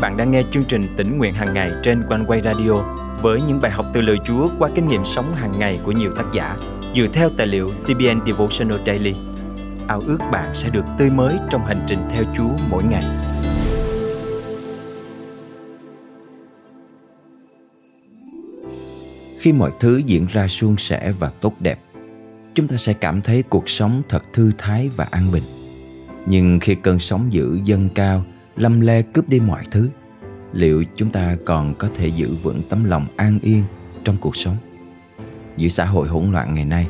bạn đang nghe chương trình tỉnh nguyện hàng ngày trên quanh quay radio với những bài học từ lời Chúa qua kinh nghiệm sống hàng ngày của nhiều tác giả dựa theo tài liệu CBN Devotional Daily. Ao ước bạn sẽ được tươi mới trong hành trình theo Chúa mỗi ngày. Khi mọi thứ diễn ra suôn sẻ và tốt đẹp, chúng ta sẽ cảm thấy cuộc sống thật thư thái và an bình. Nhưng khi cơn sóng dữ dâng cao, lâm le cướp đi mọi thứ, liệu chúng ta còn có thể giữ vững tấm lòng an yên trong cuộc sống? Giữa xã hội hỗn loạn ngày nay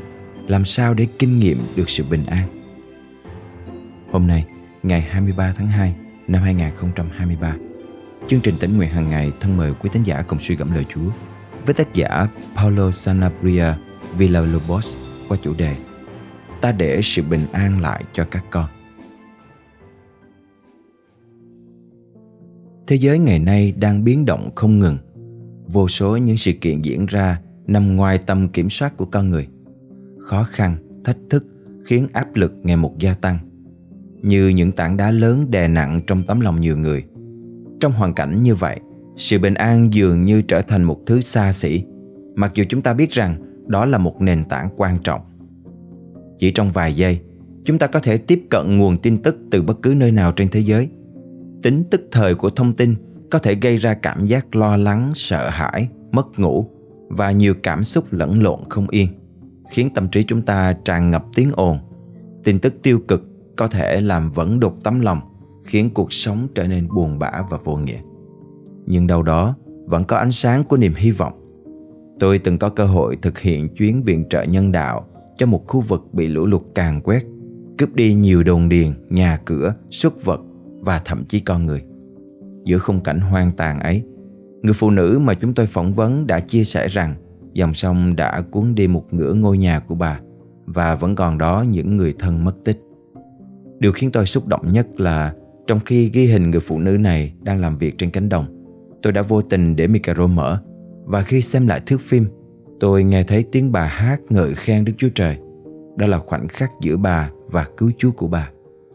làm sao để kinh nghiệm được sự bình an? Hôm nay ngày 23 tháng 2 năm 2023 chương trình tỉnh nguyện hàng ngày thân mời quý tín giả cùng suy gẫm lời Chúa với tác giả Paulo Sanabria Villalobos qua chủ đề Ta để sự bình an lại cho các con. Thế giới ngày nay đang biến động không ngừng. Vô số những sự kiện diễn ra nằm ngoài tầm kiểm soát của con người. Khó khăn, thách thức khiến áp lực ngày một gia tăng. Như những tảng đá lớn đè nặng trong tấm lòng nhiều người. Trong hoàn cảnh như vậy, sự bình an dường như trở thành một thứ xa xỉ, mặc dù chúng ta biết rằng đó là một nền tảng quan trọng. Chỉ trong vài giây, chúng ta có thể tiếp cận nguồn tin tức từ bất cứ nơi nào trên thế giới tính tức thời của thông tin có thể gây ra cảm giác lo lắng, sợ hãi, mất ngủ và nhiều cảm xúc lẫn lộn không yên, khiến tâm trí chúng ta tràn ngập tiếng ồn. Tin tức tiêu cực có thể làm vẫn đục tấm lòng, khiến cuộc sống trở nên buồn bã và vô nghĩa. Nhưng đâu đó, vẫn có ánh sáng của niềm hy vọng. Tôi từng có cơ hội thực hiện chuyến viện trợ nhân đạo cho một khu vực bị lũ lụt càn quét, cướp đi nhiều đồn điền, nhà cửa, súc vật và thậm chí con người. Giữa khung cảnh hoang tàn ấy, người phụ nữ mà chúng tôi phỏng vấn đã chia sẻ rằng dòng sông đã cuốn đi một nửa ngôi nhà của bà và vẫn còn đó những người thân mất tích. Điều khiến tôi xúc động nhất là trong khi ghi hình người phụ nữ này đang làm việc trên cánh đồng, tôi đã vô tình để micro mở và khi xem lại thước phim, tôi nghe thấy tiếng bà hát ngợi khen Đức Chúa Trời. Đó là khoảnh khắc giữa bà và cứu Chúa của bà.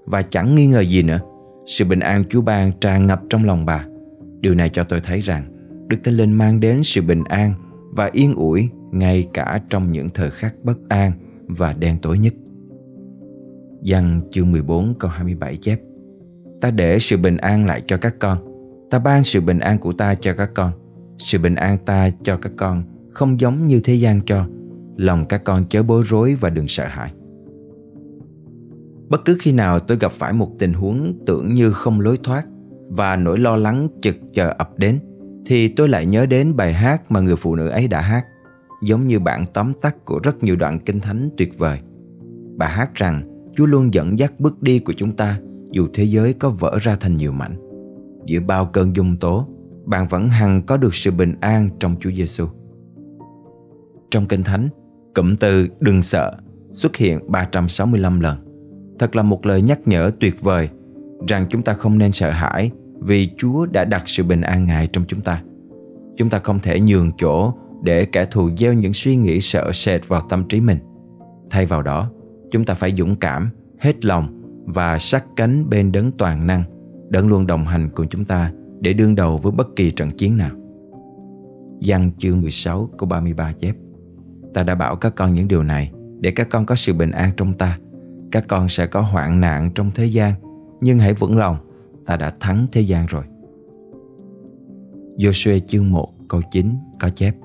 Và chẳng nghi ngờ gì nữa, sự bình an Chúa ban tràn ngập trong lòng bà. Điều này cho tôi thấy rằng Đức Thánh Linh mang đến sự bình an và yên ủi ngay cả trong những thời khắc bất an và đen tối nhất. Giăng chương 14 câu 27 chép, Ta để sự bình an lại cho các con Ta ban sự bình an của ta cho các con Sự bình an ta cho các con Không giống như thế gian cho Lòng các con chớ bối rối và đừng sợ hãi Bất cứ khi nào tôi gặp phải một tình huống tưởng như không lối thoát và nỗi lo lắng chực chờ ập đến thì tôi lại nhớ đến bài hát mà người phụ nữ ấy đã hát giống như bản tóm tắt của rất nhiều đoạn kinh thánh tuyệt vời. Bà hát rằng Chúa luôn dẫn dắt bước đi của chúng ta dù thế giới có vỡ ra thành nhiều mảnh. Giữa bao cơn dung tố, bạn vẫn hằng có được sự bình an trong Chúa Giêsu. Trong Kinh Thánh, cụm từ đừng sợ xuất hiện 365 lần. Thật là một lời nhắc nhở tuyệt vời rằng chúng ta không nên sợ hãi vì Chúa đã đặt sự bình an Ngài trong chúng ta. Chúng ta không thể nhường chỗ để kẻ thù gieo những suy nghĩ sợ sệt vào tâm trí mình. Thay vào đó, chúng ta phải dũng cảm, hết lòng và sát cánh bên đấng toàn năng, đấng luôn đồng hành cùng chúng ta để đương đầu với bất kỳ trận chiến nào. Giăng chương 16 câu 33 chép Ta đã bảo các con những điều này để các con có sự bình an trong ta các con sẽ có hoạn nạn trong thế gian nhưng hãy vững lòng ta đã thắng thế gian rồi. Joshua chương 1 câu 9 có chép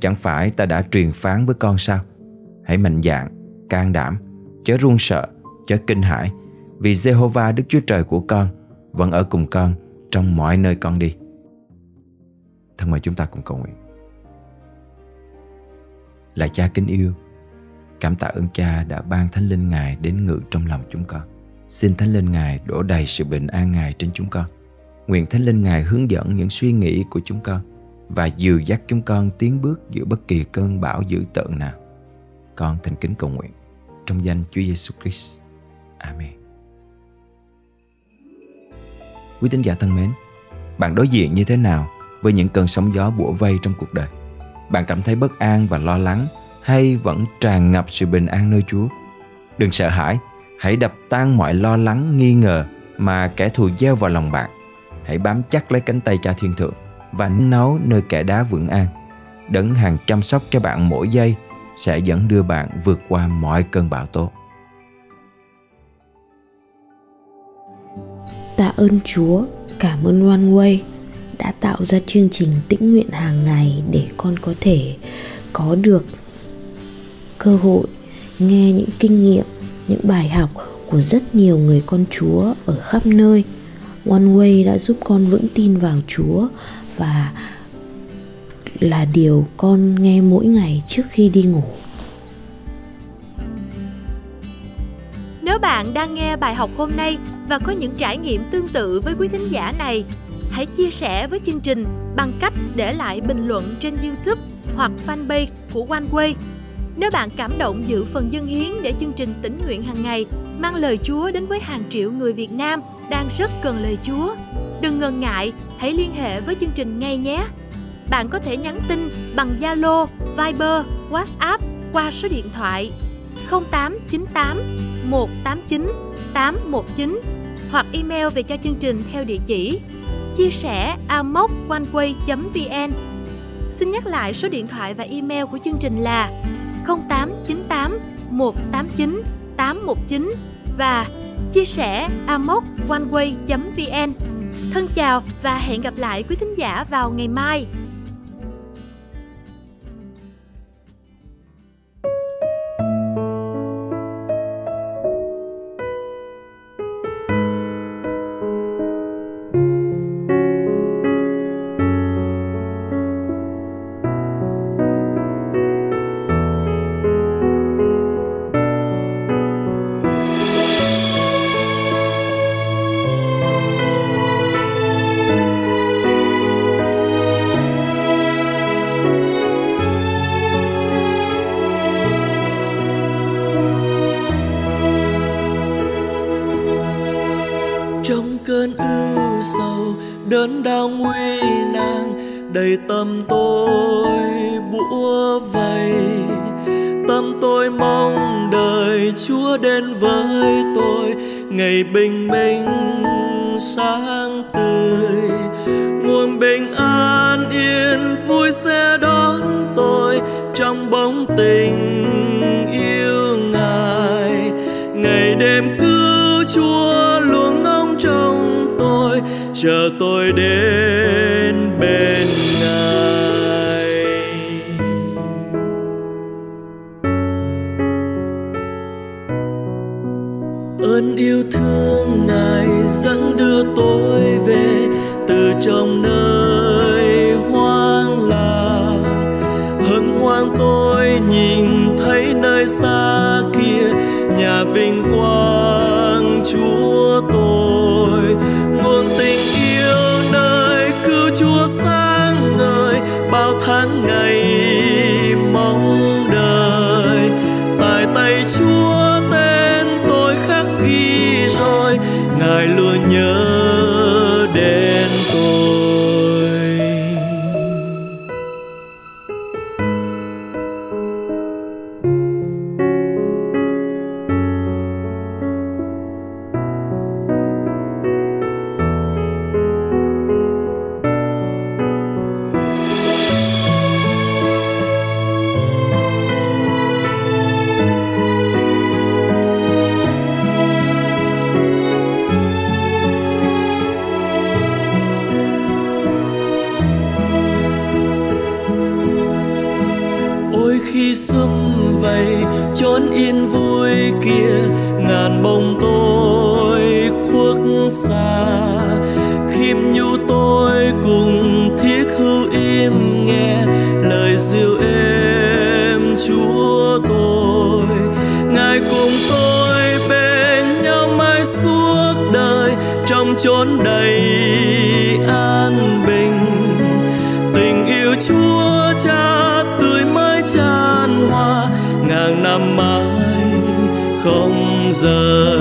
Chẳng phải ta đã truyền phán với con sao? Hãy mạnh dạn, can đảm Chớ run sợ, chớ kinh hãi Vì Jehovah Đức Chúa Trời của con Vẫn ở cùng con Trong mọi nơi con đi. Thân mời chúng ta cùng cầu nguyện. Là cha kính yêu Cảm tạ ơn cha đã ban Thánh Linh Ngài đến ngự trong lòng chúng con. Xin Thánh Linh Ngài đổ đầy sự bình an Ngài trên chúng con. Nguyện Thánh Linh Ngài hướng dẫn những suy nghĩ của chúng con và dìu dắt chúng con tiến bước giữa bất kỳ cơn bão dữ tợn nào. Con thành kính cầu nguyện trong danh Chúa Giêsu Christ. Amen. Quý tín giả thân mến, bạn đối diện như thế nào với những cơn sóng gió bủa vây trong cuộc đời? Bạn cảm thấy bất an và lo lắng hay vẫn tràn ngập sự bình an nơi Chúa. Đừng sợ hãi, hãy đập tan mọi lo lắng, nghi ngờ mà kẻ thù gieo vào lòng bạn. hãy bám chắc lấy cánh tay cha thiên thượng và nấu nơi kẻ đá vững an. Đấng hàng chăm sóc cho bạn mỗi giây sẽ dẫn đưa bạn vượt qua mọi cơn bão tố. Tạ ơn Chúa, cảm ơn One Way đã tạo ra chương trình tĩnh nguyện hàng ngày để con có thể có được cơ hội nghe những kinh nghiệm, những bài học của rất nhiều người con Chúa ở khắp nơi. One Way đã giúp con vững tin vào Chúa và là điều con nghe mỗi ngày trước khi đi ngủ. Nếu bạn đang nghe bài học hôm nay và có những trải nghiệm tương tự với quý thính giả này, hãy chia sẻ với chương trình bằng cách để lại bình luận trên YouTube hoặc fanpage của One Way. Nếu bạn cảm động giữ phần dân hiến để chương trình tỉnh nguyện hàng ngày mang lời Chúa đến với hàng triệu người Việt Nam đang rất cần lời Chúa, đừng ngần ngại, hãy liên hệ với chương trình ngay nhé. Bạn có thể nhắn tin bằng Zalo, Viber, WhatsApp qua số điện thoại 0898 189 819 hoặc email về cho chương trình theo địa chỉ chia sẻ amoconeway.vn Xin nhắc lại số điện thoại và email của chương trình là 0898 189 819 và chia sẻ amoconeway.vn Thân chào và hẹn gặp lại quý thính giả vào ngày mai. Đơn ưu sầu, đớn đau nguy nan. Đầy tâm tôi bủa vây tâm tôi mong đời chúa đến với tôi. Ngày bình minh, sáng tươi, nguồn bình an yên vui sẽ đón tôi. Trong bóng tình yêu ngài, ngày đêm cứu chúa chờ tôi đến bên ngài. Ơn yêu thương ngài dẫn đưa tôi về từ trong nơi hoang lạc hân hoan tôi nhìn thấy nơi xa kia, nhà vinh quang chúa sáng ngời, bao tháng ngày mong đợi. Tại tay chúa tên tôi khắc ghi rồi, ngài luôn khi sum vầy, chốn yên vui kia, ngàn bông tôi khuất xa. Khiêm nhu tôi cùng thiết hữu im nghe, lời dịu êm chúa tôi. Ngài cùng tôi bên nhau mãi suốt đời, trong chốn đầy ngàn